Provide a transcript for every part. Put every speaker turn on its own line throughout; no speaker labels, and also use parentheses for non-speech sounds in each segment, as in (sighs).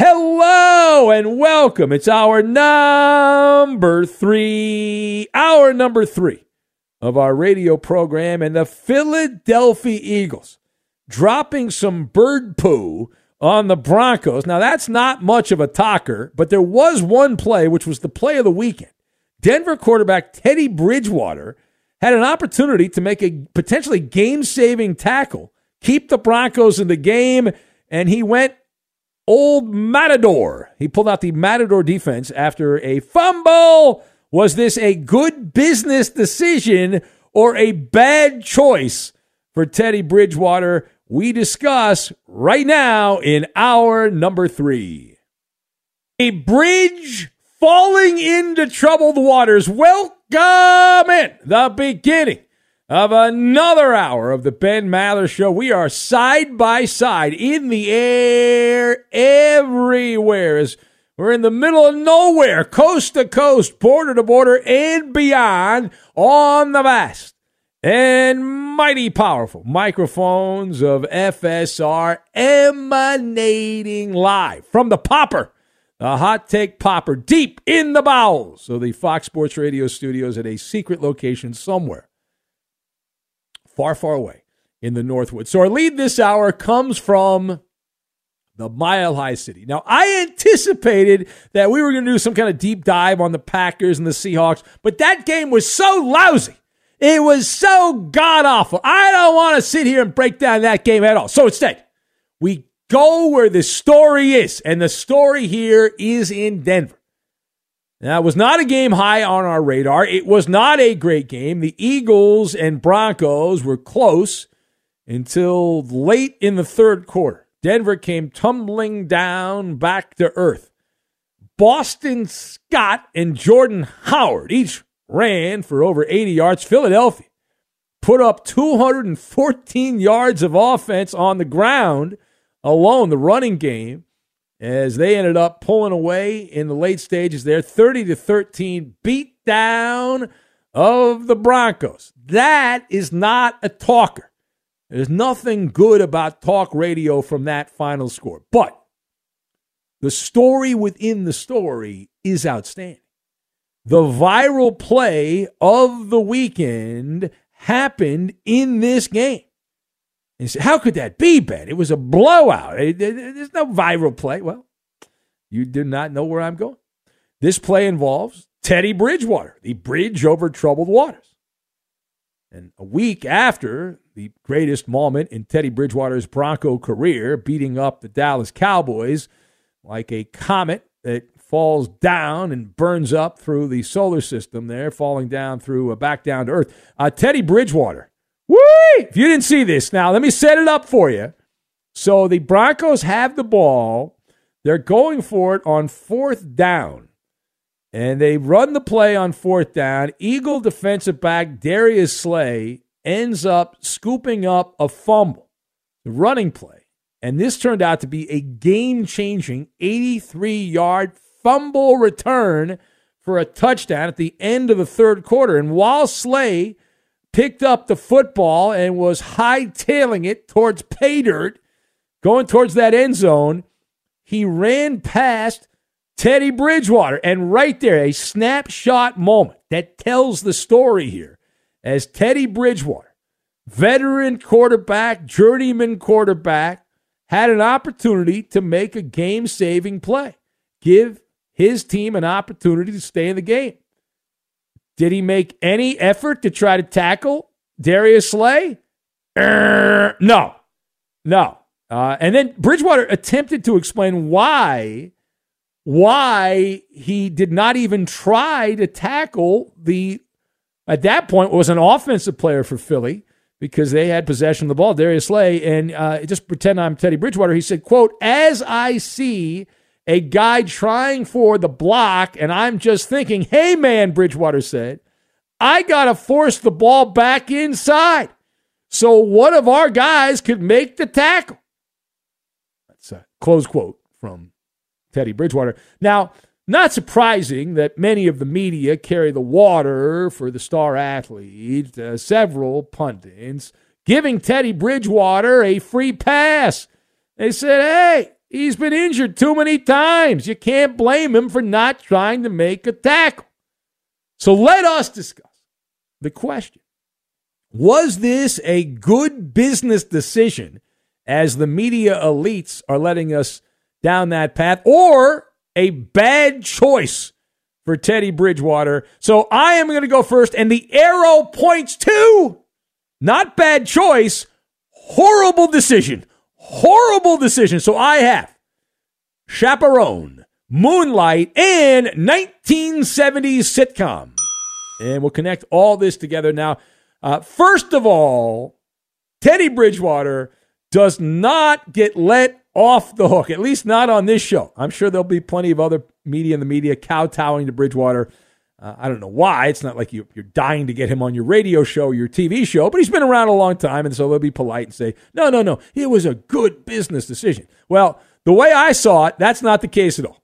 Hello and welcome. It's hour number three, hour number three of our radio program, and the Philadelphia Eagles dropping some bird poo on the Broncos. Now, that's not much of a talker, but there was one play, which was the play of the weekend. Denver quarterback Teddy Bridgewater had an opportunity to make a potentially game saving tackle, keep the Broncos in the game, and he went old Matador. He pulled out the Matador defense after a fumble. Was this a good business decision or a bad choice for Teddy Bridgewater? We discuss right now in hour number three. A bridge falling into troubled waters. Welcome in the beginning of another hour of the Ben Maller Show. We are side by side in the air everywhere as we're in the middle of nowhere, coast to coast, border to border, and beyond on the vast and mighty powerful microphones of FSR emanating live from the popper. The hot take popper deep in the bowels of the Fox Sports Radio studios at a secret location somewhere far, far away in the Northwood. So our lead this hour comes from the Mile High City. Now, I anticipated that we were going to do some kind of deep dive on the Packers and the Seahawks, but that game was so lousy. It was so god awful. I don't want to sit here and break down that game at all. So instead, we go where the story is, and the story here is in Denver. It was not a game high on our radar. It was not a great game. The Eagles and Broncos were close until late in the third quarter. Denver came tumbling down back to earth. Boston Scott and Jordan Howard each ran for over 80 yards. Philadelphia put up 214 yards of offense on the ground alone, the running game, as they ended up pulling away in the late stages there, 30 to 13 beat down of the Broncos. That is not a talker. There's nothing good about talk radio from that final score. But the story within the story is outstanding. The viral play of the weekend happened in this game. And you say, how could that be, Ben? It was a blowout. There's no viral play. Well, you do not know where I'm going. This play involves Teddy Bridgewater, the bridge over troubled waters. And a week after the greatest moment in Teddy Bridgewater's Bronco career, beating up the Dallas Cowboys like a comet that falls down and burns up through the solar system there, falling down through uh, back down to Earth. Uh, Teddy Bridgewater. If you didn't see this, now let me set it up for you. So the Broncos have the ball. They're going for it on fourth down and they run the play on fourth down. Eagle defensive back Darius Slay ends up scooping up a fumble, the running play. And this turned out to be a game changing 83 yard fumble return for a touchdown at the end of the third quarter. And while Slay picked up the football and was hightailing it towards pay dirt, going towards that end zone, he ran past Teddy Bridgewater. And right there, a snapshot moment that tells the story here as Teddy Bridgewater, veteran quarterback, journeyman quarterback, had an opportunity to make a game saving play, give his team an opportunity to stay in the game. Did he make any effort to try to tackle Darius Slay? Er, no, no. Uh, and then Bridgewater attempted to explain why why he did not even try to tackle the, at that point, was an offensive player for Philly because they had possession of the ball, Darius Slay. And uh, just pretend I'm Teddy Bridgewater. He said, quote, as I see a guy trying for the block, and I'm just thinking, hey, man, Bridgewater said, I got to force the ball back inside so one of our guys could make the tackle. That's a close quote from Teddy Bridgewater. Now, not surprising that many of the media carry the water for the star athlete, uh, several pundits giving Teddy Bridgewater a free pass. They said, hey, he's been injured too many times. You can't blame him for not trying to make a tackle. So let us discuss the question Was this a good business decision as the media elites are letting us down that path or a bad choice for Teddy Bridgewater. So I am going to go first, and the arrow points to not bad choice, horrible decision. Horrible decision. So I have Chaperone, Moonlight, and 1970s sitcom. And we'll connect all this together now. Uh, first of all, Teddy Bridgewater does not get let off the hook, at least not on this show. I'm sure there'll be plenty of other media in the media kowtowing to Bridgewater. Uh, I don't know why. It's not like you, are dying to get him on your radio show your TV show, but he's been around a long time, and so they'll be polite and say, no, no, no, it was a good business decision. Well, the way I saw it, that's not the case at all.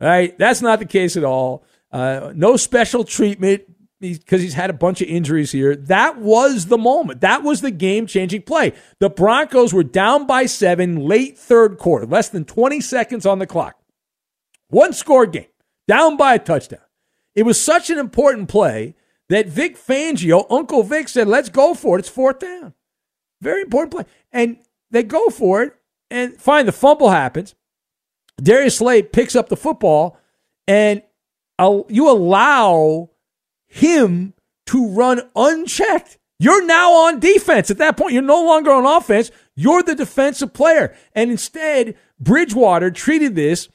All right? That's not the case at all. Uh, no special treatment because he's had a bunch of injuries here. That was the moment. That was the game changing play. The Broncos were down by seven late third quarter, less than 20 seconds on the clock. One score game, down by a touchdown. It was such an important play that Vic Fangio, Uncle Vic, said, let's go for it. It's fourth down. Very important play. And they go for it, and fine, the fumble happens. Darius Slay picks up the football, and you allow him to run unchecked. You're now on defense. At that point, you're no longer on offense. You're the defensive player. And instead, Bridgewater treated this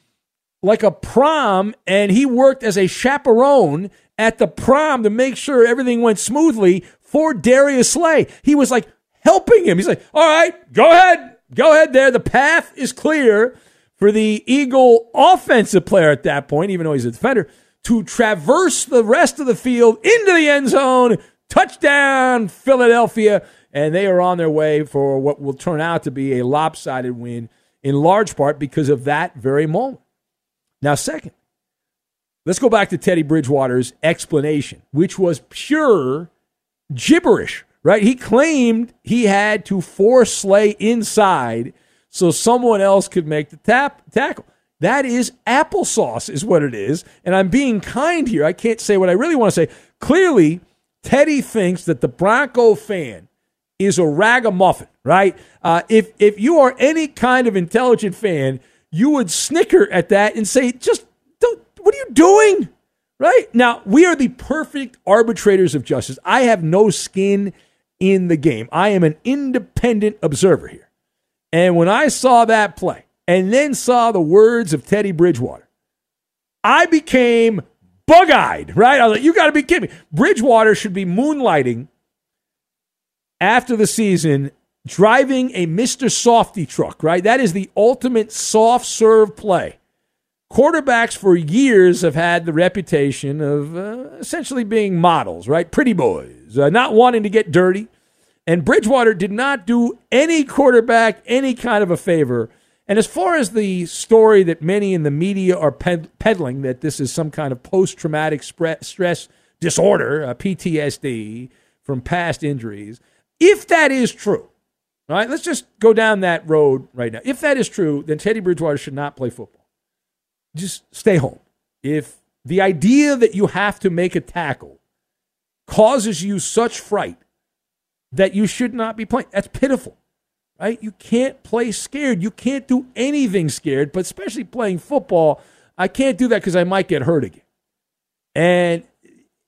like a prom, and he worked as a chaperone at the prom to make sure everything went smoothly for Darius Slay. He was like helping him. He's like, all right, go ahead. Go ahead there. The path is clear for the Eagle offensive player at that point, even though he's a defender to traverse the rest of the field into the end zone Touchdown, Philadelphia. And they are on their way for what will turn out to be a lopsided win, in large part because of that very moment. Now, second, let's go back to Teddy Bridgewater's explanation, which was pure gibberish, right? He claimed he had to force Slay inside so someone else could make the tap tackle. That is applesauce, is what it is. And I'm being kind here. I can't say what I really want to say. Clearly, Teddy thinks that the Bronco fan is a ragamuffin, right? Uh, if if you are any kind of intelligent fan, you would snicker at that and say, "Just don't. What are you doing?" Right now, we are the perfect arbitrators of justice. I have no skin in the game. I am an independent observer here. And when I saw that play, and then saw the words of Teddy Bridgewater, I became bug eyed, right? I was like, you got to be kidding me. Bridgewater should be moonlighting after the season driving a Mr. Softee truck, right? That is the ultimate soft serve play. Quarterbacks for years have had the reputation of uh, essentially being models, right? Pretty boys, uh, not wanting to get dirty. And Bridgewater did not do any quarterback any kind of a favor and as far as the story that many in the media are ped- peddling that this is some kind of post traumatic stress disorder, uh, PTSD from past injuries, if that is true, all right, let's just go down that road right now. If that is true, then Teddy Bridgewater should not play football. Just stay home. If the idea that you have to make a tackle causes you such fright that you should not be playing, that's pitiful right? You can't play scared. You can't do anything scared, but especially playing football, I can't do that because I might get hurt again. And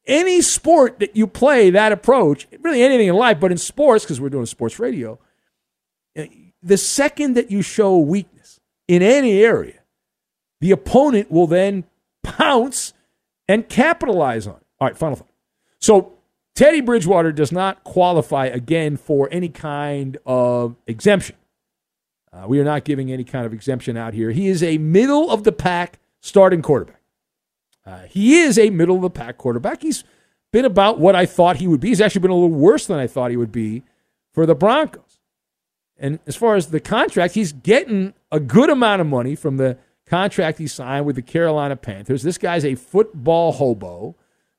any sport that you play that approach, really anything in life, but in sports, because we're doing sports radio, the second that you show weakness in any area, the opponent will then pounce and capitalize on it. All right, final thought. So Teddy Bridgewater does not qualify again for any kind of exemption. Uh, we are not giving any kind of exemption out here. He is a middle of the pack starting quarterback. Uh, he is a middle of the pack quarterback. He's been about what I thought he would be. He's actually been a little worse than I thought he would be for the Broncos. And as far as the contract, he's getting a good amount of money from the contract he signed with the Carolina Panthers. This guy's a football hobo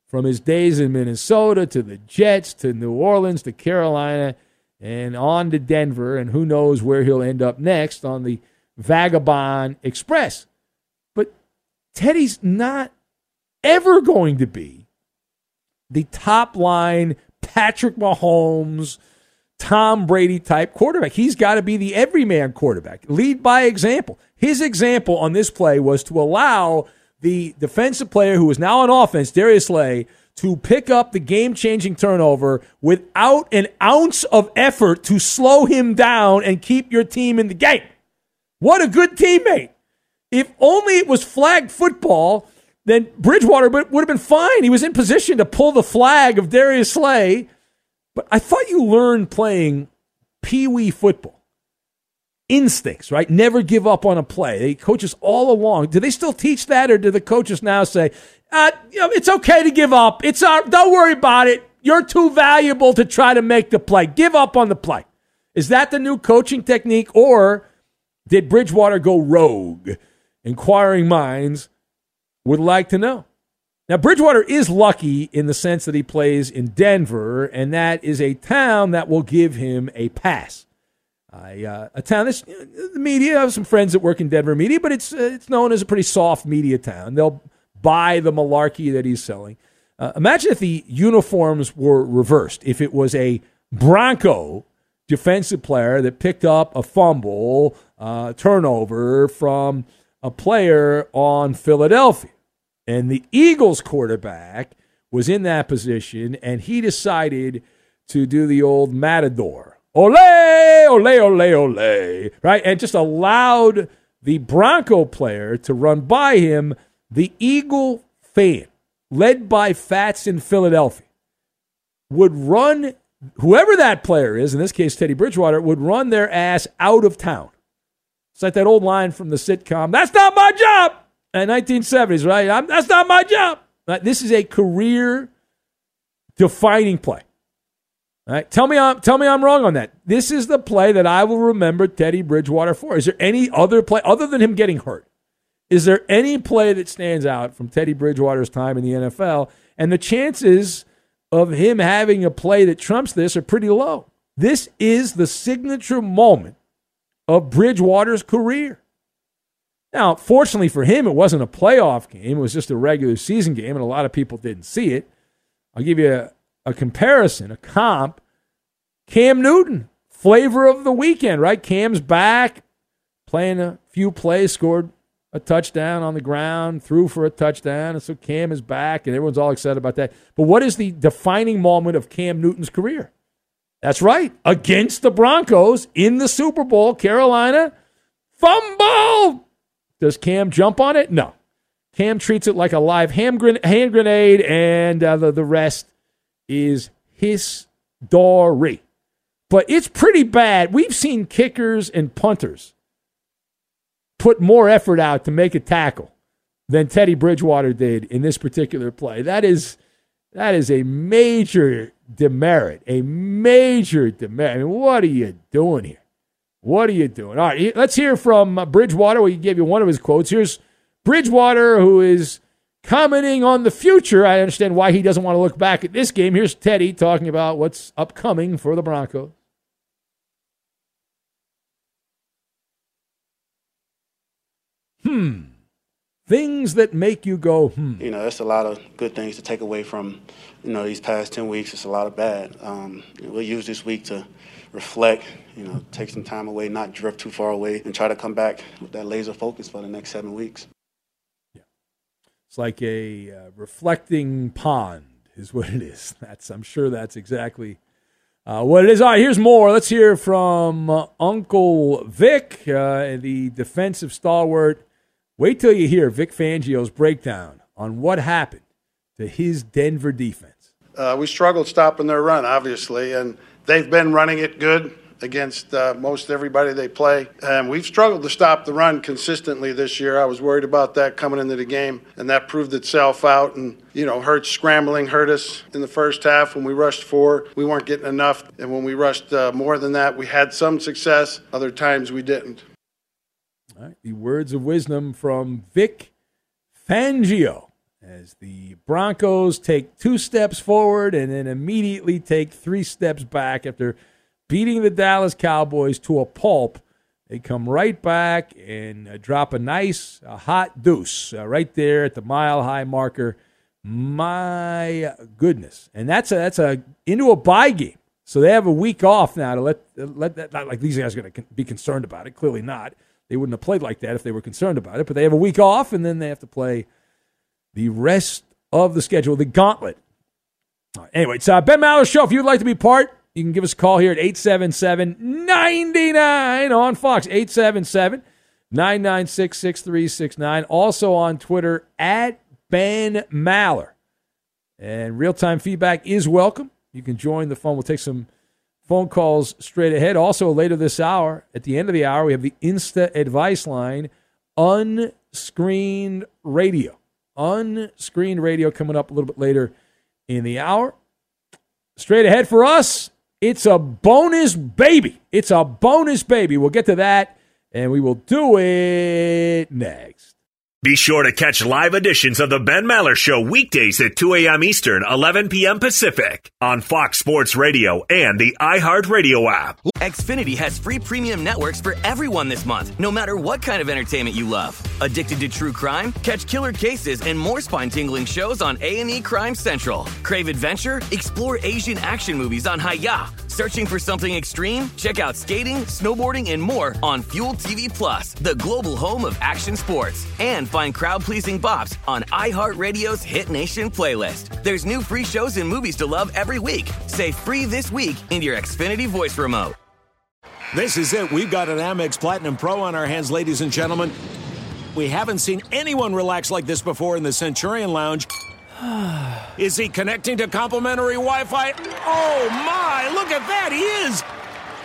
from his days in Minnesota to the Jets to New Orleans to Carolina and on to Denver, and who knows where he'll end up next on the Vagabond Express. But Teddy's not ever going to be the top line Patrick Mahomes, Tom Brady type quarterback. He's got to be the everyman quarterback. Lead by example. His example on this play was to allow the defensive player who is now on offense, Darius Slay, to pick up the game changing turnover without an ounce of effort to slow him down and keep your team in the game. What a good teammate. If only it was flag football, then Bridgewater would have been fine. He was in position to pull the flag of Darius Slay. But I thought you learned playing pee wee football instincts, right? Never give up on a play. They coaches all along. Do they still teach that, or do the coaches now say, uh, you know, it's okay to give up. It's our, don't worry about it. You're too valuable to try to make the play. Give up on the play. Is that the new coaching technique, or did Bridgewater go rogue? Inquiring minds would like to know. Now, Bridgewater is lucky in the sense that he plays in Denver, and that is a town that will give him a pass. I, uh, a town that's the media. I have some friends that work in Denver media, but it's uh, it's known as a pretty soft media town. They'll buy the malarkey that he's selling. Uh, imagine if the uniforms were reversed. If it was a Bronco defensive player that picked up a fumble uh, turnover from a player on Philadelphia, and the Eagles quarterback was in that position, and he decided to do the old matador ole, ole, ole, ole, right? And just allowed the Bronco player to run by him, the Eagle fan, led by Fats in Philadelphia, would run, whoever that player is, in this case Teddy Bridgewater, would run their ass out of town. It's like that old line from the sitcom, that's not my job, Uh, in 1970s, right? I'm, that's not my job. Right? This is a career defining play. Right, tell me I'm tell me I'm wrong on that. This is the play that I will remember Teddy Bridgewater for. Is there any other play other than him getting hurt? Is there any play that stands out from Teddy Bridgewater's time in the NFL? And the chances of him having a play that trumps this are pretty low. This is the signature moment of Bridgewater's career. Now, fortunately for him, it wasn't a playoff game. It was just a regular season game, and a lot of people didn't see it. I'll give you a, a comparison, a comp. Cam Newton, flavor of the weekend, right? Cam's back, playing a few plays, scored a touchdown on the ground, threw for a touchdown, and so Cam is back, and everyone's all excited about that. But what is the defining moment of Cam Newton's career? That's right, against the Broncos in the Super Bowl, Carolina, fumble does Cam jump on it? No. Cam treats it like a live hand, grenade, and uh, the, the rest is his history. But it's pretty bad. We've seen kickers and punters put more effort out to make a tackle than Teddy Bridgewater did in this particular play. That is that is a major demerit, a major demerit. I mean, what are you doing here? What are you doing? All right, let's hear from uh, Bridgewater. We gave you one of his quotes. Here's Bridgewater, who is commenting on the future. I understand why he doesn't want to look back at this game. Here's Teddy talking about what's upcoming for the Broncos. Hmm. Things that make you go, hmm.
You know, that's a lot of good things to take away from, you know, these past 10 weeks. It's a lot of bad. Um, we'll use this week to reflect, you know, take some time away, not drift too far away, and try to come back with that laser focus for the next seven weeks.
Yeah. It's like a uh, reflecting pond, is what it is. (laughs) That's I'm sure that's exactly uh, what it is. All right, here's more. Let's hear from uh, Uncle Vic, uh, the defensive stalwart. Wait till you hear Vic Fangio's breakdown on what happened to his Denver defense.
Uh, we struggled stopping their run, obviously, and They've been running it good against uh, most everybody they play. And we've struggled to stop the run consistently this year. I was worried about that coming into the game, and that proved itself out. And, you know, Hurts scrambling hurt us in the first half when we rushed four. We weren't getting enough. And when we rushed uh, more than that, we had some success. Other times we didn't.
All right. The words of wisdom from Vic Fangio as the Broncos take two steps forward and then immediately take three steps back after beating the Dallas Cowboys to a pulp. They come right back and uh, drop a nice, a hot deuce uh, right there at the mile high marker. My goodness, and that's a that's a into a bye game. So they have a week off now to let let that not like these guys are going to be concerned about it. Clearly not. They wouldn't have played like that if they were concerned about it. But they have a week off, and then they have to play the rest of the schedule, the gauntlet. Anyway, it's uh, Ben Maller Show. If you'd like to be part, you can give us a call here at 877 99 on Fox. 877 996 6369. Also on Twitter at Ben Maller. And real time feedback is welcome. You can join the phone. We'll take some phone calls straight ahead. Also, later this hour, at the end of the hour, we have the Insta Advice Line, unscreened radio unscreened radio coming up a little bit later in the hour. Straight ahead for us, it's a bonus baby. It's a bonus baby. We'll get to that and we will do it next.
Be sure to catch live editions of the Ben Maller Show weekdays at 2 a.m. Eastern, 11 p.m. Pacific on Fox Sports Radio and the iHeartRadio app.
Xfinity has free premium networks for everyone this month, no matter what kind of entertainment you love. Addicted to true crime? Catch killer cases and more spine-tingling shows on A&E Crime Central. Crave adventure? Explore Asian action movies on Hi-YAH. Searching for something extreme? Check out skating, snowboarding, and more on Fuel TV Plus, the global home of action sports. And find crowd pleasing bops on iHeartRadio's Hit Nation playlist. There's new free shows and movies to love every week. Say free this week in your Xfinity voice remote.
This is it. We've got an Amex Platinum Pro on our hands, ladies and gentlemen. We haven't seen anyone relax like this before in the Centurion Lounge. (sighs) Is he connecting to complimentary Wi Fi? Oh my, look at that, he is!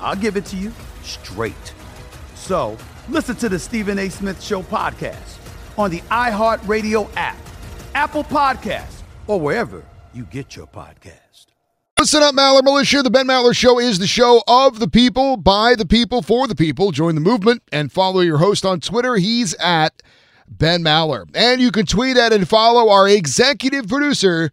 I'll give it to you straight. So listen to the Stephen A. Smith Show podcast on the iHeartRadio app, Apple Podcasts, or wherever you get your podcast.
Listen up, Maller Militia. The Ben Maller Show is the show of the people, by the people, for the people. Join the movement and follow your host on Twitter. He's at Ben Maller. And you can tweet at and follow our executive producer,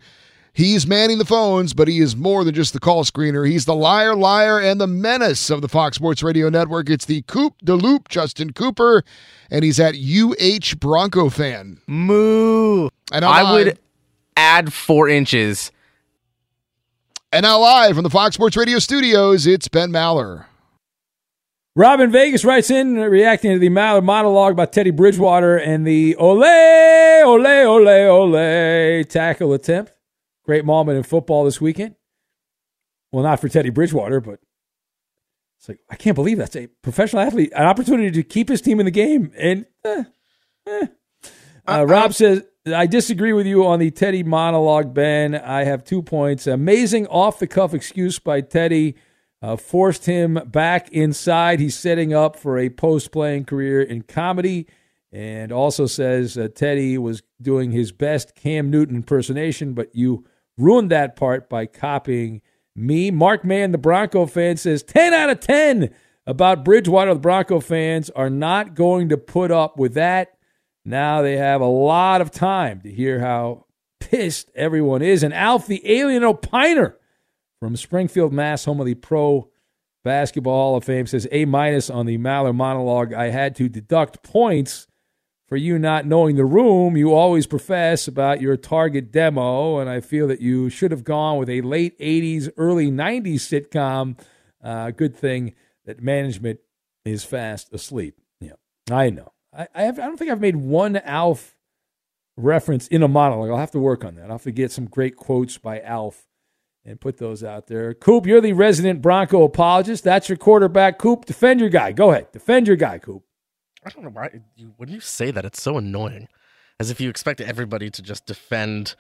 He's manning the phones, but he is more than just the call screener. He's the liar, liar, and the menace of the Fox Sports Radio Network. It's the Coop de Loop, Justin Cooper, and he's at UH Bronco fan.
Moo.
And
I would
live.
add four inches.
And now live from the Fox Sports Radio studios, it's Ben Maller.
Rob in Vegas writes in reacting to the Maller monologue about Teddy Bridgewater and the ole, ole, ole, ole tackle attempt. Great moment in football this weekend. Well, not for Teddy Bridgewater, but it's like, I can't believe that's a professional athlete, an opportunity to keep his team in the game. And eh, eh. Uh, Rob says, I disagree with you on the Teddy monologue, Ben. I have two points. Amazing off the cuff excuse by Teddy uh, forced him back inside. He's setting up for a post playing career in comedy. And also says uh, Teddy was doing his best Cam Newton impersonation, but you ruined that part by copying me. Mark Mann, the Bronco fan, says 10 out of 10 about Bridgewater. The Bronco fans are not going to put up with that. Now they have a lot of time to hear how pissed everyone is. And Alf, the alien opiner from Springfield, Mass, home of the Pro Basketball Hall of Fame, says A minus on the Maller monologue. I had to deduct points for you not knowing the room you always profess about your target demo, and I feel that you should have gone with a late 80s, early 90s sitcom. Uh, good thing that management is fast asleep. Yeah, I know. I, I, have, I don't think I've made one Alf reference in a monologue. I'll have to work on that. I'll have to get some great quotes by Alf and put those out there. Coop, you're the resident Bronco apologist. That's your quarterback. Coop, defend your guy. Go ahead. Defend your guy, Coop.
I don't know why you, when you say that, it's so annoying. As if you expect everybody to just defend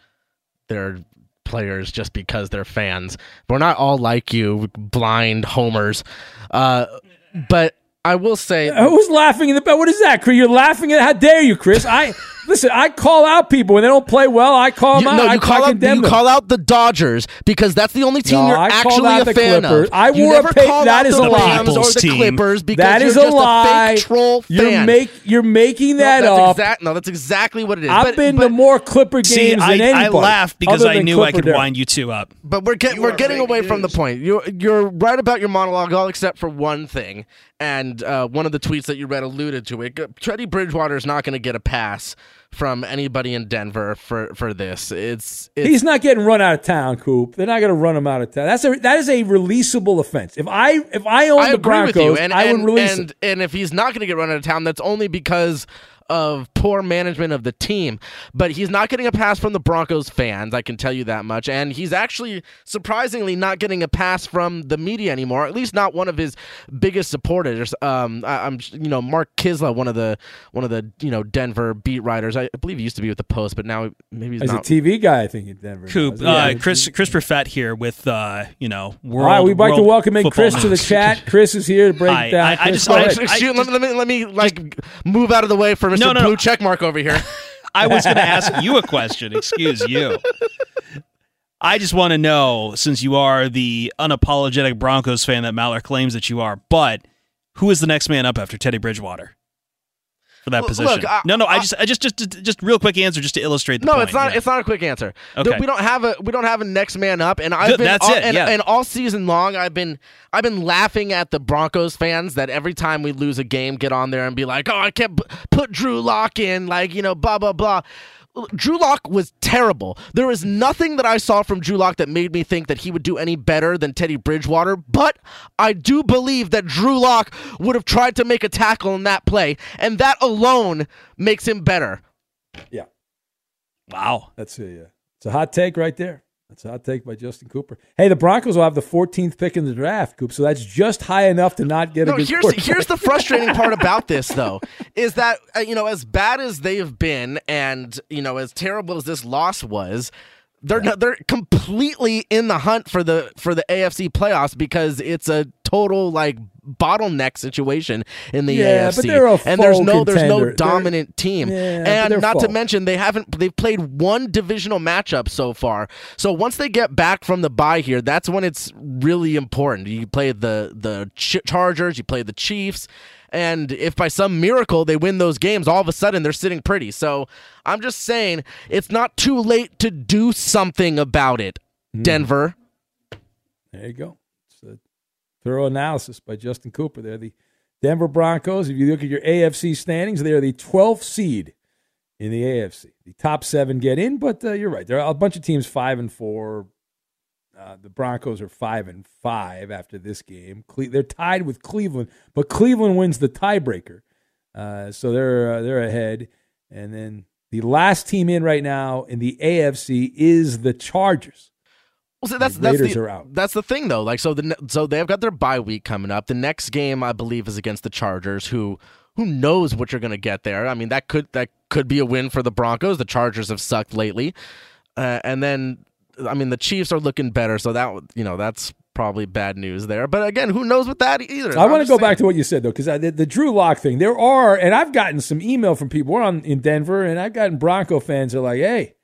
their players just because they're fans. We're not all like you, blind homers. Uh, but I will say,
Who's laughing in the back? What is that, Chris? You're laughing at? How dare you, Chris? I Listen, I call out people when they don't play well. I call them
You,
out.
no,
I,
you call out
condemn
you call out the Dodgers because that's the only team
No,
you're
I
actually
out
a
the
fan
Clippers.
of.
I
you
wore a
never
pa-
call
that
out
is
the
a lie.
Rams or the
team.
Clippers because
That is
you're
a
just
lie.
a fake troll
You're
fan.
make you're making that
that's
up.
exact- no, that's exactly what it is.
I've
But-
been
but-
to more Clipper games
See, I,
than
I
anybody.
laughed because I
than
knew I could
Derek.
wind you two up.
But we're get, we're getting away from the point. You're you're right about your monologue, all except for one thing. And uh, one of the tweets that you read alluded to it. Teddy Bridgewater is not going to get a pass from anybody in Denver for for this. It's, it's
He's not getting run out of town, Coop. They're not going to run him out of town. That's a that is a releasable offense. If I if I own
I
the Broncos,
and
I
and,
would release
and,
him.
and if he's not going to get run out of town, that's only because of poor management of the team. But he's not getting a pass from the Broncos fans. I can tell you that much. And he's actually surprisingly not getting a pass from the media anymore. At least not one of his biggest supporters. Um, I, am you know Mark Kiszla, one of the one of the you know Denver beat writers. I believe he used to be with the Post, but now maybe he's
As a. TV guy, I think in Denver.
Coop, uh,
Yeah.
Chris Chris Perfett here with uh, you know world.
All right, we'd like to welcome in Chris to the chat. Chris is here to break (laughs)
Hi,
it down.
I- I
Chris,
just-
go
I
ahead.
just-
let, me, let me let me like move out of the way for
No, no,
Blue
no.
check mark over here. (laughs)
I was going to ask you a question. Excuse you. (laughs) I just want to know, since you are the unapologetic Broncos fan that Maller claims that you are, but who is the next man up after Teddy Bridgewater for that
Look,
position?
I-
no, no. I, just, I just, just, just real quick answer, just to illustrate the
no,
point.
it's not.
Yeah.
It's not a quick answer.
Okay.
We don't have a we don't have a next man up, and I've been
that's
all,
it,
And,
yeah.
and all season long, I've been I've been laughing at the Broncos fans that every time we lose a game, get on there and be like, "Oh, I can't put Drew Lock in," like you know, blah blah blah. Drew Lock was terrible. There was nothing that I saw from Drew Lock that made me think that he would do any better than Teddy Bridgewater, but I do believe that Drew Lock would have tried to make a tackle in that play, and that alone makes him better.
Yeah.
Wow.
That's a uh, it's a hot take right there. That's a hot take by Justin Cooper. Hey, the Broncos will have the 14th pick in the draft, Coop. So that's just high enough to not get a
No,
good
here's here's the frustrating part (laughs) about this though, is that uh, you know as bad as they have been, and you know as terrible as this loss was, they're not, they're completely in the hunt for the for the AFC playoffs because it's a total like bottleneck situation in the
Yeah,
AFC,
but they're a
and there's no there's no
contender. They're-
dominant team,
Yeah,
and not to mention they haven't they've played one divisional matchup so far. So once they get back from the bye here, that's when it's really important. You play the the Ch- Chargers, you play the Chiefs, and if by some miracle they win those games, all of a sudden they're sitting pretty. So I'm just saying it's not too late to do something about it,
Hmm.
Denver.
There you go. Thorough analysis by Justin Cooper. They're the Denver Broncos. If you look at your AFC standings, they are the 12th seed in the AFC. The top seven get in, but uh, you're right. There are a bunch of teams five and four. Uh, the Broncos are five and five after this game. Cle- they're tied with Cleveland, but Cleveland wins the tiebreaker, uh, so they're uh, they're ahead. And then the last team in right now in the AFC is the Chargers.
Well, that's
The
that's the, that's the thing though. Like so the so they've got their bye week coming up. The next game I believe is against the Chargers, who who knows what you're going to get there. I mean that could that could be a win for the Broncos. The Chargers have sucked lately, uh, and then I mean the Chiefs are looking better. So that you know that's probably bad news there. But again, who knows with that either?
I want to go back to what you said though, because the, the Drew Lock thing. There are, and I've gotten some email from people. We're on in Denver, and I've gotten Bronco fans are like, "Hey,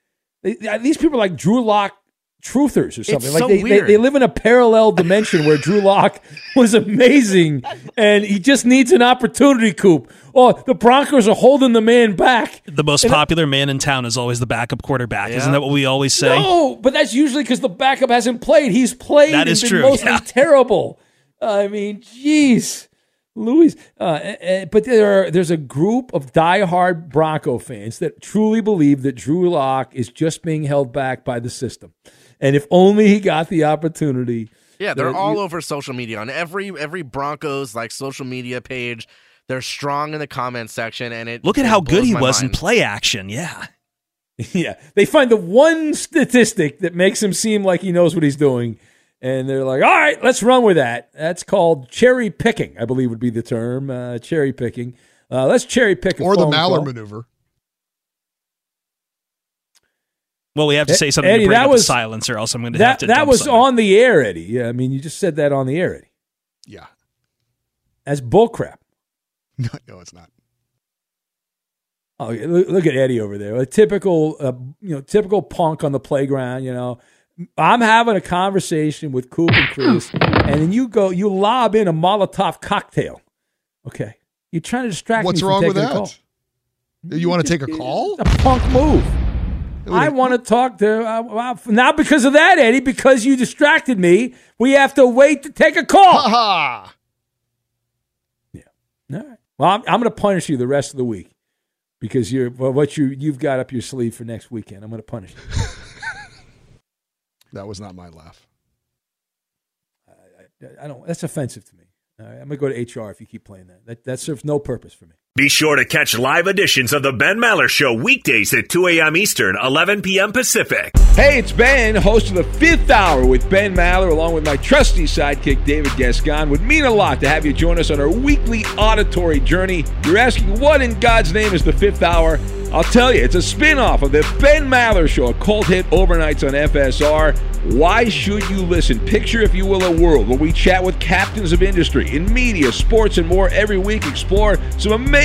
they, these people are like Drew Lock truthers or something.
It's
like
so
they, they
weird.
they live in a parallel dimension where Drew Lock (laughs) was amazing, (laughs) and he just needs an opportunity. Coop. Oh, the Broncos are holding the man back.
The most
And-
popular man in town is always the backup quarterback. Isn't that what we always say?
No, but that's usually because the backup hasn't played. He's played.
That
and been
true,
Mostly
yeah. (laughs)
terrible. I mean, jeez, Louis. Uh, but there are, there's a group of diehard Bronco fans that truly believe that Drew Lock is just being held back by the system, and if only he got the opportunity.
Yeah, they're all
you-
over social media on every every Broncos like social media page. They're strong in the comment section, and it
Look at
it
how good he
my
was in play action. Yeah. (laughs)
Yeah, they find the one statistic that makes him seem like he knows what he's doing, and they're like, "All right, let's run with that." That's called cherry picking, I believe would be the term. Uh, cherry picking. Uh, let's cherry pick a
Or the
phone
Maller
call.
maneuver.
Well, we have to
Eh,
say something
Eddie,
to break
that
up
was-
the silence, or else I'm going to have to.
that
dump
was
something.
on the air, Eddie. Yeah, I mean, you just said that on the air, Eddie.
Yeah.
That's bullcrap. (laughs)
No, no, it's not.
Oh, look, look at Eddie over there. A typical, uh, you know, typical punk on the playground. You know, I'm having a conversation with Coop and Chris, (coughs) and then you go, you lob in a Molotov cocktail. Okay, you're trying to distract
What's
me.
wrong
from
with
taking a
that?
call.
You want to take a call?
A punk move. I want to talk to uh, uh, not because of that, Eddie. Because you distracted me. We have to wait to take a call.
Ha ha.
Yeah. All right. Well, I'm, I'm going to punish you the rest of the week because you're well, what you you've got up your sleeve for next weekend. I'm going to punish you. (laughs)
That was not my laugh.
I don't. That's offensive to me. All right, I'm going to go to HR if you keep playing that. That that serves no purpose for me.
Be sure to catch live editions of the Ben Maller Show weekdays at 2 a.m. Eastern, 11 p.m. Pacific.
Hey, it's Ben, host of the Fifth Hour with Ben Maller, along with my trusty sidekick David Gascon. Would mean a lot to have you join us on our weekly auditory journey. You're asking, what in God's name is the Fifth Hour? I'll tell you, it's a spin-off of the Ben Maller Show, a cult hit overnights on FSR. Why should you listen? Picture, if you will, a world where we chat with captains of industry in media, sports, and more every week. Explore some amazing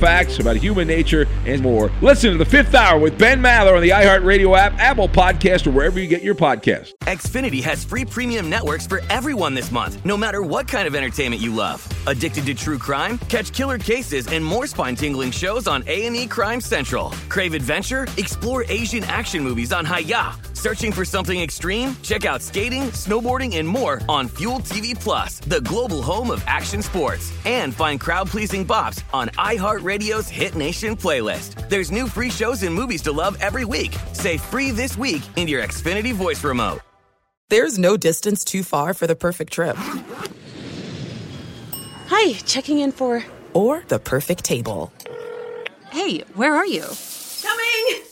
facts about human nature and more. Listen to the Fifth Hour with Ben Maller on the iHeartRadio app, Apple Podcast, or wherever you get your podcast.
Xfinity has free premium networks for everyone this month, no matter what kind of entertainment you love. Addicted to true crime? Catch killer cases and more spine-tingling shows on A&E Crime Central. Crave adventure? Explore Asian action movies on Hi-YAH. Searching for something extreme? Check out skating, snowboarding, and more on Fuel TV Plus, the global home of action sports. And find crowd-pleasing bops on iHeartRadio's Hit Nation playlist. There's new free shows and movies to love every week. Say free this week in your Xfinity voice remote.
There's no distance too far for the perfect trip.
Hi, checking in for.
Or the perfect table.
Hey, where are you? Coming!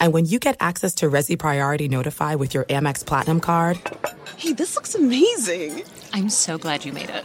And when you get access to Resy Priority Notify with your Amex Platinum card.
Hey, this looks amazing! I'm so glad you made it.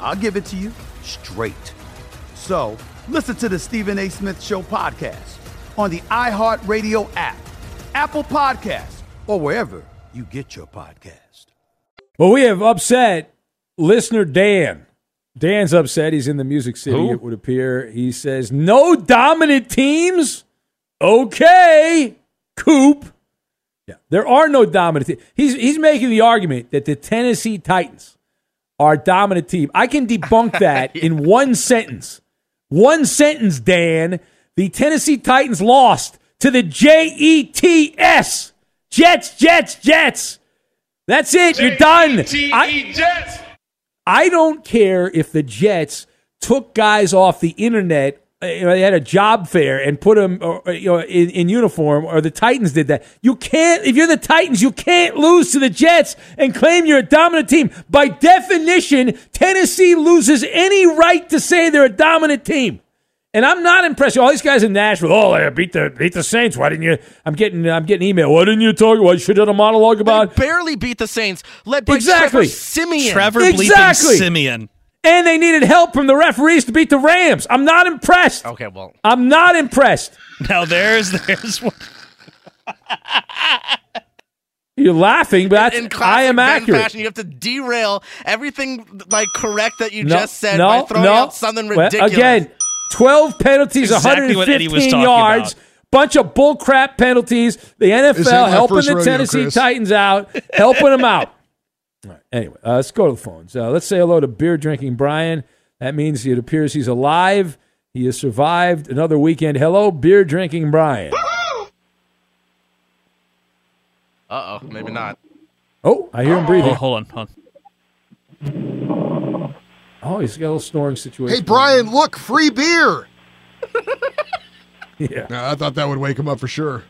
I'll give it to you straight. So listen to the Stephen A. Smith Show podcast on the iHeartRadio app, Apple Podcasts, or wherever you get your podcast.
Well, we have upset listener Dan. Dan's upset. He's in the Music City,
Who?
it would appear. He says, No dominant teams? Okay, Coop. Yeah, there are no dominant teams. He's, he's making the argument that the Tennessee Titans are a dominant team. I can debunk (laughs) that in one sentence. One sentence, Dan. The Tennessee Titans lost to the J E T S. Jets, Jets, Jets. That's it. You're done. I, I don't care if the Jets took guys off the internet. Uh, You know, they had a job fair and put them you know, in, in uniform, or the Titans did that. You can't, if you're the Titans, you can't lose to the Jets and claim you're a dominant team. By definition, Tennessee loses any right to say they're a dominant team. And I'm not impressed. All these guys in Nashville, oh, I beat the beat the Saints. Why didn't you? I'm getting I'm getting email. Why didn't you talk? Why you should have done a monologue about?
Barely beat the Saints, led by
Exactly.
Trevor Siemian.
Trevor
Exactly.
bleeping Siemian.
And they needed help from the referees to beat the Rams. I'm not impressed.
Okay, well,
I'm not impressed.
Now there's there's one.
You're laughing, but that's,
in
I
classic
am
Ben
accurate.
fashion, you have to derail everything like correct that you
No,
just said
no,
by throwing
no.
out something
Well,
ridiculous.
again, 12 penalties,
Exactly what
115 yards,
about.
bunch of bullcrap penalties. The NFL helping the Tennessee
Chris.
Titans out, helping them out. (laughs) All right, anyway, uh, let's go to the phones. Uh, let's say hello to beer drinking Brian. That means it appears he's alive. He has survived another weekend. Hello, beer drinking Brian.
Uh oh, maybe not.
Oh, I hear him breathing.
Oh, hold on, hold on.
Oh, he's got a little snoring situation.
Hey, Brian, look, free beer. (laughs)
Yeah.
I thought that would wake him up for sure.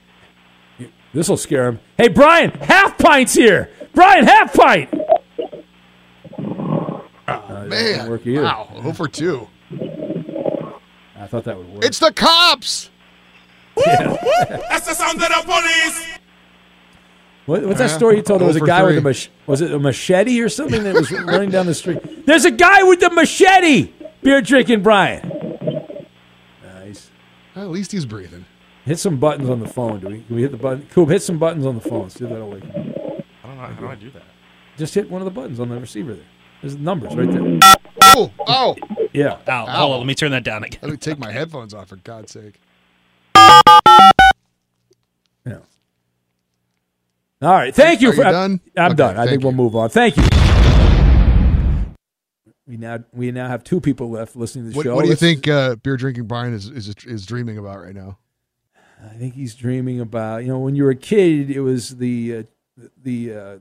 This will scare him. Hey, Brian, half pints here. Brian, half pint. Didn't
Man,
work either.
wow, 0 for 2.
I thought that would work.
It's the cops.
That's the sound of the police.
What, what's that
Uh,
story you told? There was a
for
guy with a mach- was it a machete or something that was (laughs) running down the street? There's a guy with the machete. Beer drinking Brian. Nice.
At least he's breathing.
Hit some buttons on the phone. Do we? Can we hit the button? Cool. Hit some buttons on the phone. See if that'll wake him. up.
I don't know. How do I do that?
Just hit one of the buttons on the receiver there. There's numbers right there.
Oh, oh.
Yeah.
Ow, hold on, let me turn that down again.
Let me take my headphones off, for God's sake.
Yeah. All right. Thank you
Are
for.
you done?
I'm
Okay,
done. I
thank
think we'll move on. Thank you. We now we now have two people left listening to the
What,
show.
what do you
Let's-
think uh, beer drinking Brian is, is is dreaming about right now?
I think he's dreaming about. You know, when you were a kid, it was the uh, the uh,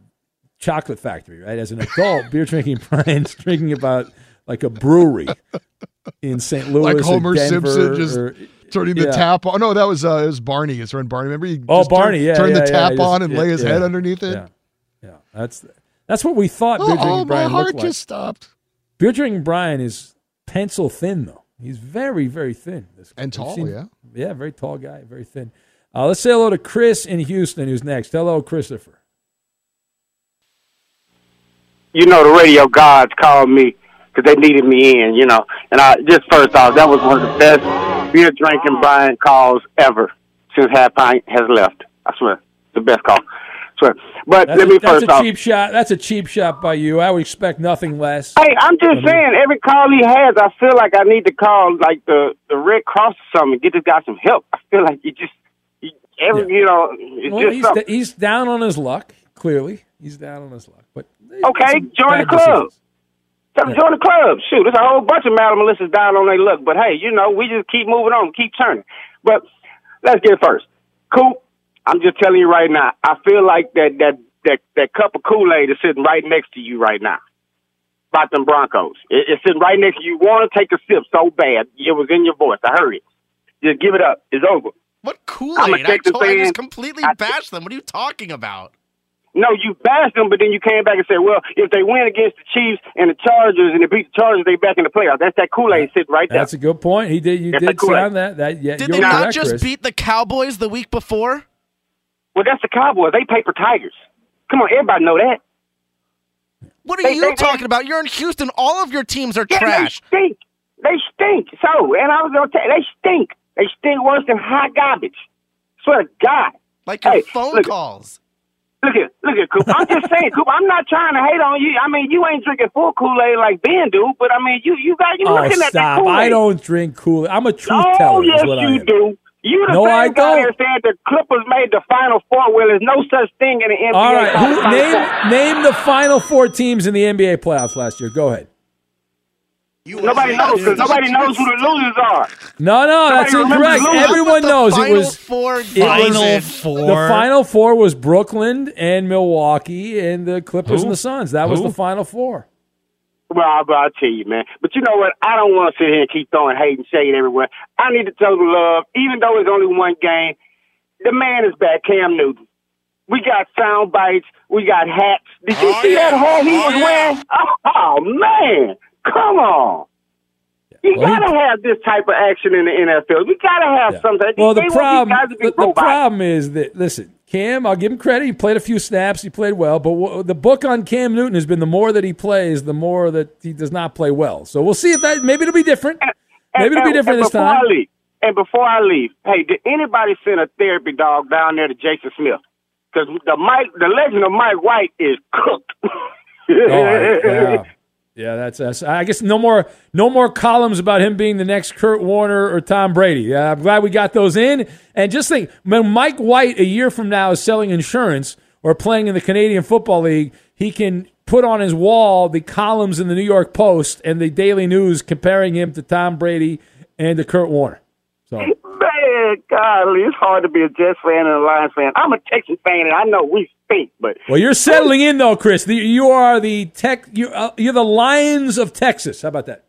chocolate factory, right? As an adult, beer drinking (laughs) Brian's drinking about like a brewery in St. Louis,
like
or
Homer
Denver,
Simpson just
or-
turning the
yeah.
tap on. No, that was uh, it was Barney. His friend Barney. Remember? He
Oh,
just turn-
Barney, yeah,
turn
yeah,
the tap
just-
on and lay his head underneath it.
Yeah. That's that's what we thought. Beer drinking
Oh, my heart
like.
just stopped.
Beer drinking Brian is pencil thin though. He's very very thin. This
And tall, yeah.
yeah, very tall guy, very thin. Uh, let's say hello to Chris in Houston, who's next. Hello, Christopher.
You know, the radio gods called me because they needed me in, you know. And I just first off, that was one of the best beer drinking Brian calls ever since Half Pint has left. I swear, the best call. I swear. But
That's,
let
a,
me
that's
first
a
off.
cheap shot. That's a cheap shot by you. I would expect nothing less.
Hey, I'm just saying, every call he has, I feel like I need to call like the the Red Cross or something, get this guy some help. I feel like you just you, every you know, it's
Well,
just
he's,
something.
he's down on his luck. Clearly, he's down on his luck. But
eh,
Okay,
join the club.
decisions.
Tell them join the club. Shoot, there's a whole bunch of Madam Melissas down on their luck. But hey, you know, we just keep moving on, keep turning. But let's get it first. Coop, I'm just telling you right now, I feel like that that that, that cup of Kool-Aid is sitting right next to you right now. About them Broncos. It, it's sitting right next to you. You want to take a sip so bad. It was in your voice. I heard it. Just give it up. It's over.
What
I'm
Kool
a
Aid? I,
Texas
told- I just completely bashed them. What are you talking about?
No, you bashed them, but then you came back and said, well, if they win against the Chiefs and the Chargers and they beat the Chargers, they back in the playoffs. That's that Kool-Aid sitting right there.
That's a good point. He did. You
That's
did
a
sound that. That yeah.
Did they not
correct,
just
Chris.
beat the Cowboys the week before?
Well, that's the Cowboys. They pay for Tigers. Come on, everybody know that.
What are
They-
you
they-
talking about? You're in Houston. All of your teams are
Yeah,
trash.
They stink. They stink. So, and I was gonna tell you, they stink. They stink worse than hot garbage. Swear to God.
Like your
Hey,
phone
look,
calls.
Look at, look at Coop. I'm just saying, Coop. I'm not trying to hate on you. I mean, you ain't drinking full Kool Aid like Ben do, but I mean, you you got you
Oh,
looking at that! Kool Aid.
I don't drink Kool. Aid. I'm a truth
Oh,
teller.
yes,
what I
you do. You the
No,
same
I
guy
don't.
that said the Clippers made the Final Four. Well, there's no such thing in the NBA.
All right, who, name name the final four teams in the NBA playoffs last year. Go ahead.
Nobody knows because nobody knows who the losers are.
No, no, that's
Somebody
incorrect. Everyone knows it was
Four
it
Final
was-
Four.
The final four was Brooklyn and Milwaukee and the Clippers
Who?
and the Suns. That was the final four.
Well, I'll, I'll tell you, man. But you know what? I don't want to sit here and keep throwing hate and shade everywhere. I need to tell the love, even though it's only one game. The man is back, Cam Newton. We got sound bites. We got hats. Did you
Oh,
see
yeah.
that hat he
Oh,
was
yeah.
wearing? Oh, man. Come on. You
Well,
gotta have this type of action in the NFL. We gotta have something.
Well, the
They
problem,
guys to be
the, the problem is that listen, Cam. I'll give him credit. He played a few snaps. He played well, but w- the book on Cam Newton has been the more that he plays, the more that he does not play well. So we'll see if that maybe it'll be different. Maybe it'll be
And-
different
and
this time.
I leave, and before I leave, hey, did anybody send a therapy dog down there to Jason Smith? Because the Mike, the legend of Mike White is cooked.
Oh, yeah. (laughs) Yeah, that's, that's. I guess no more no more columns about him being the next Kurt Warner or Tom Brady. Yeah, I'm glad we got those in. And just think, when Mike White a year from now is selling insurance or playing in the Canadian Football League, he can put on his wall the columns in the New York Post and the Daily News comparing him to Tom Brady and to Kurt Warner. So
Golly, it's hard to be a Jets fan and a Lions fan. I'm a Texas fan, and I know we stink, but
well, you're settling in though, Chris. The, you are the tech. You, uh, you're the Lions of Texas. How about that?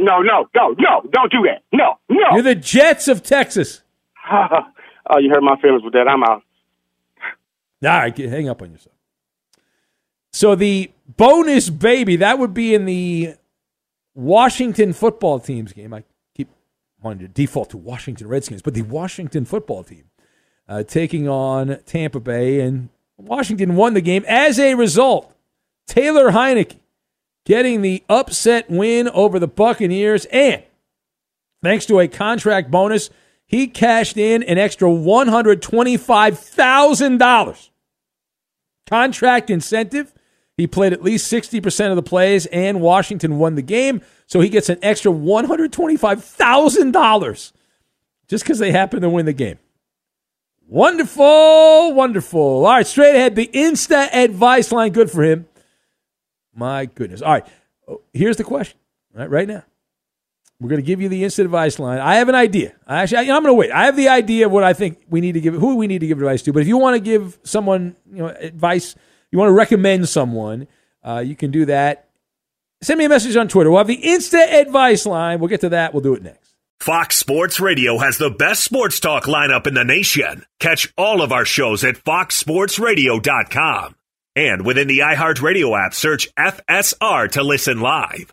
no, no, no, no, don't do that. No, no.
You're the Jets of Texas. (laughs)
oh, you hurt my feelings with that. I'm out.
All right, hang up on yourself. So the bonus baby that would be in the Washington football team's game. I wanting to default to Washington Redskins, but the Washington football team uh, taking on Tampa Bay, and Washington won the game. As a result, Taylor Heinicke getting the upset win over the Buccaneers, and thanks to a contract bonus, he cashed in an extra one hundred twenty-five thousand dollars contract incentive. He played at least 60% of the plays, and Washington won the game. So he gets an extra $125,000 just because they happen to win the game. Wonderful, wonderful. All right, straight ahead, the Insta advice line. Good for him. My goodness. All right, oh, here's the question. Right, now. We're going to give you the instant advice line. I have an idea. Actually, I, am going to wait. I have the idea of what I think we need to give, who we need to give advice to. But if you want to give someone, you know, advice, you want to recommend someone, uh, you can do that. Send me a message on Twitter. We'll have the instant advice line. We'll get to that. We'll do it next.
Fox Sports Radio has the best sports talk lineup in the nation. Catch all of our shows at foxsportsradio.com. And within the iHeartRadio app, search FSR to listen live.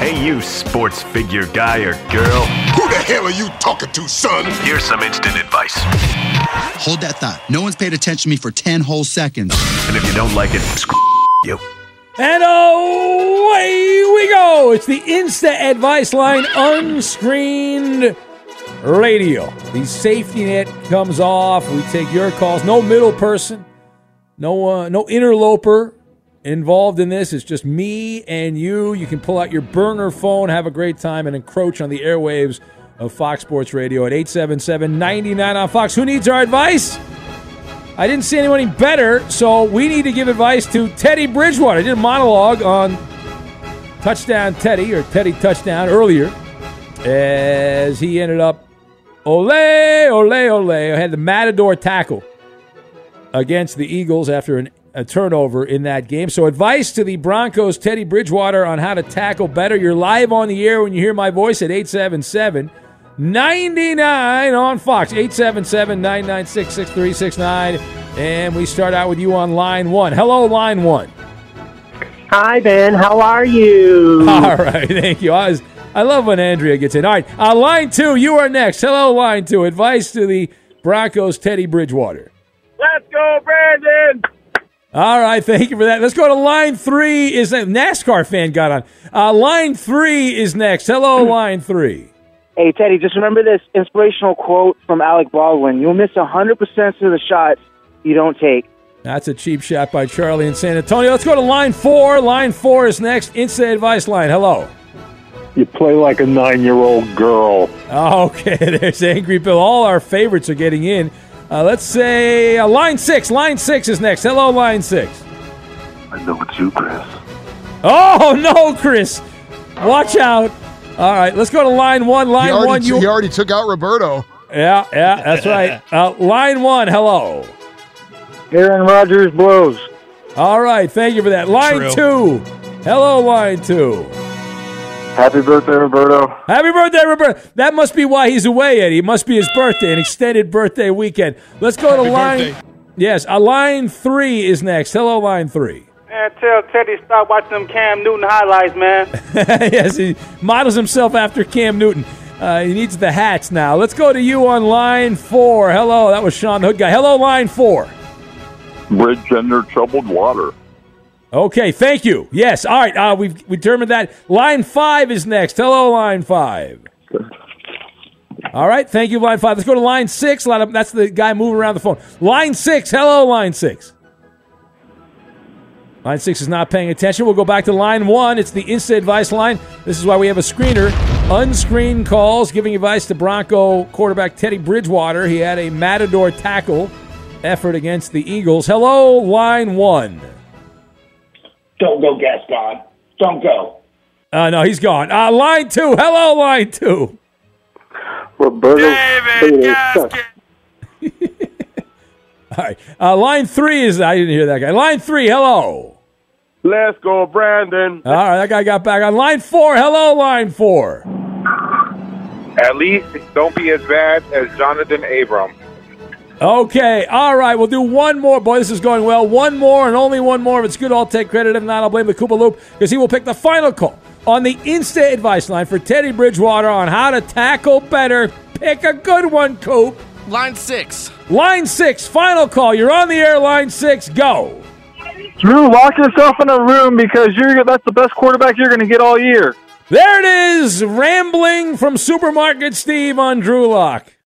Hey, you sports figure guy or girl.
Who the hell are you talking to, son?
Here's some instant advice.
Hold that thought. No one's paid attention to me for 10 whole seconds.
And if you don't like it, screw you.
And away we go. It's the Insta advice line unscreened radio. The safety net comes off. We take your calls. No middle person. No uh, no interloper involved in this. It's just me and you. You can pull out your burner phone, have a great time, and encroach on the airwaves of Fox Sports Radio at 877 99 on Fox. Who needs our advice? I didn't see anyone better, so we need to give advice to Teddy Bridgewater. I did a monologue on Touchdown Teddy or Teddy Touchdown earlier as he ended up ole, ole, ole. Had the Matador tackle against the Eagles after an, a turnover in that game. So, advice to the Broncos, Teddy Bridgewater, on how to tackle better. You're live on the air when you hear my voice at 877 99 on Fox. 877 996 6369. And we start out with you on line one. Hello, line one.
Hi, Ben. How are you? (laughs)
All right, thank you. I, was, I love when Andrea gets in. All right, uh, line two, you are next. Hello, line two. Advice to the Broncos, Teddy Bridgewater.
Let's go, Brandon.
All right, thank you for that. Let's go to line three. Is that NASCAR fan got on? Uh, line three is next. Hello, (clears throat) line three.
Hey, Teddy, just remember this inspirational quote from Alec Baldwin. You'll miss 100% of the shots you don't take.
That's a cheap shot by Charlie in San Antonio. Let's go to line four. Line four is next. Instant advice line. Hello.
You play like a nine year old girl. (laughs)
Okay, there's Angry Bill. All our favorites are getting in. Uh, let's say uh, line six. Line six is next. Hello, line six.
I know it's you, Chris.
Oh (laughs) no, Chris! Watch out. All right, let's go to line one. Line
he
one.
t-
You
he already took out Roberto.
Yeah, yeah, that's right. (laughs) Uh, line one. Hello.
Aaron Rodgers blows.
All right, thank you for that. Line
True.
two. Hello, line two.
Happy birthday, Roberto.
Happy birthday, Roberto. That must be why he's away, Eddie. It must be his birthday, an extended birthday weekend. Let's go to line.
birthday.
Yes, uh, line three is next. Hello, line three.
Man, tell Teddy stop watching them Cam Newton highlights, man. (laughs)
yes, he models himself after Cam Newton. Uh, he needs the hats now. Let's go to you on line four. Hello, that was Sean the Hood guy. Hello, line four.
Bridge under troubled water.
Okay, thank you. Yes, all right. Uh, we've we determined that. Line five is next. Hello, line five. All right, thank you, line five. Let's go to line six. That's the guy moving around the phone. Line six. Hello, line six. Line six is not paying attention. We'll go back to line one. It's the instant advice line. This is why we have a screener. Unscreened calls giving advice to Bronco quarterback Teddy Bridgewater. He had a Matador tackle effort against the Eagles. Hello, line one.
Don't go, Gascon. Don't go.
Uh, no, he's gone. Uh, line two. Hello, line two.
Roberto. David (laughs)
All right. Uh, line three is. I didn't hear that guy. Line three. Hello.
Let's go, Brandon.
All right, that guy got back on line four. Hello, line four.
At least don't be as bad as Johnathan Abram.
Okay. All right. We'll do one more. Boy, this is going well. One more and only one more. If it's good, I'll take credit. If not, I'll blame the Koopa Loop because he will pick the final call on the instant advice line for Teddy Bridgewater on how to tackle better. Pick a good one, Coop.
Line six.
Line six. Final call. You're on the air. Line six. Go.
Drew, lock yourself in a room because you're that's the best quarterback you're going to get all year.
There it is, rambling from Supermarket Steve on Drew Lock.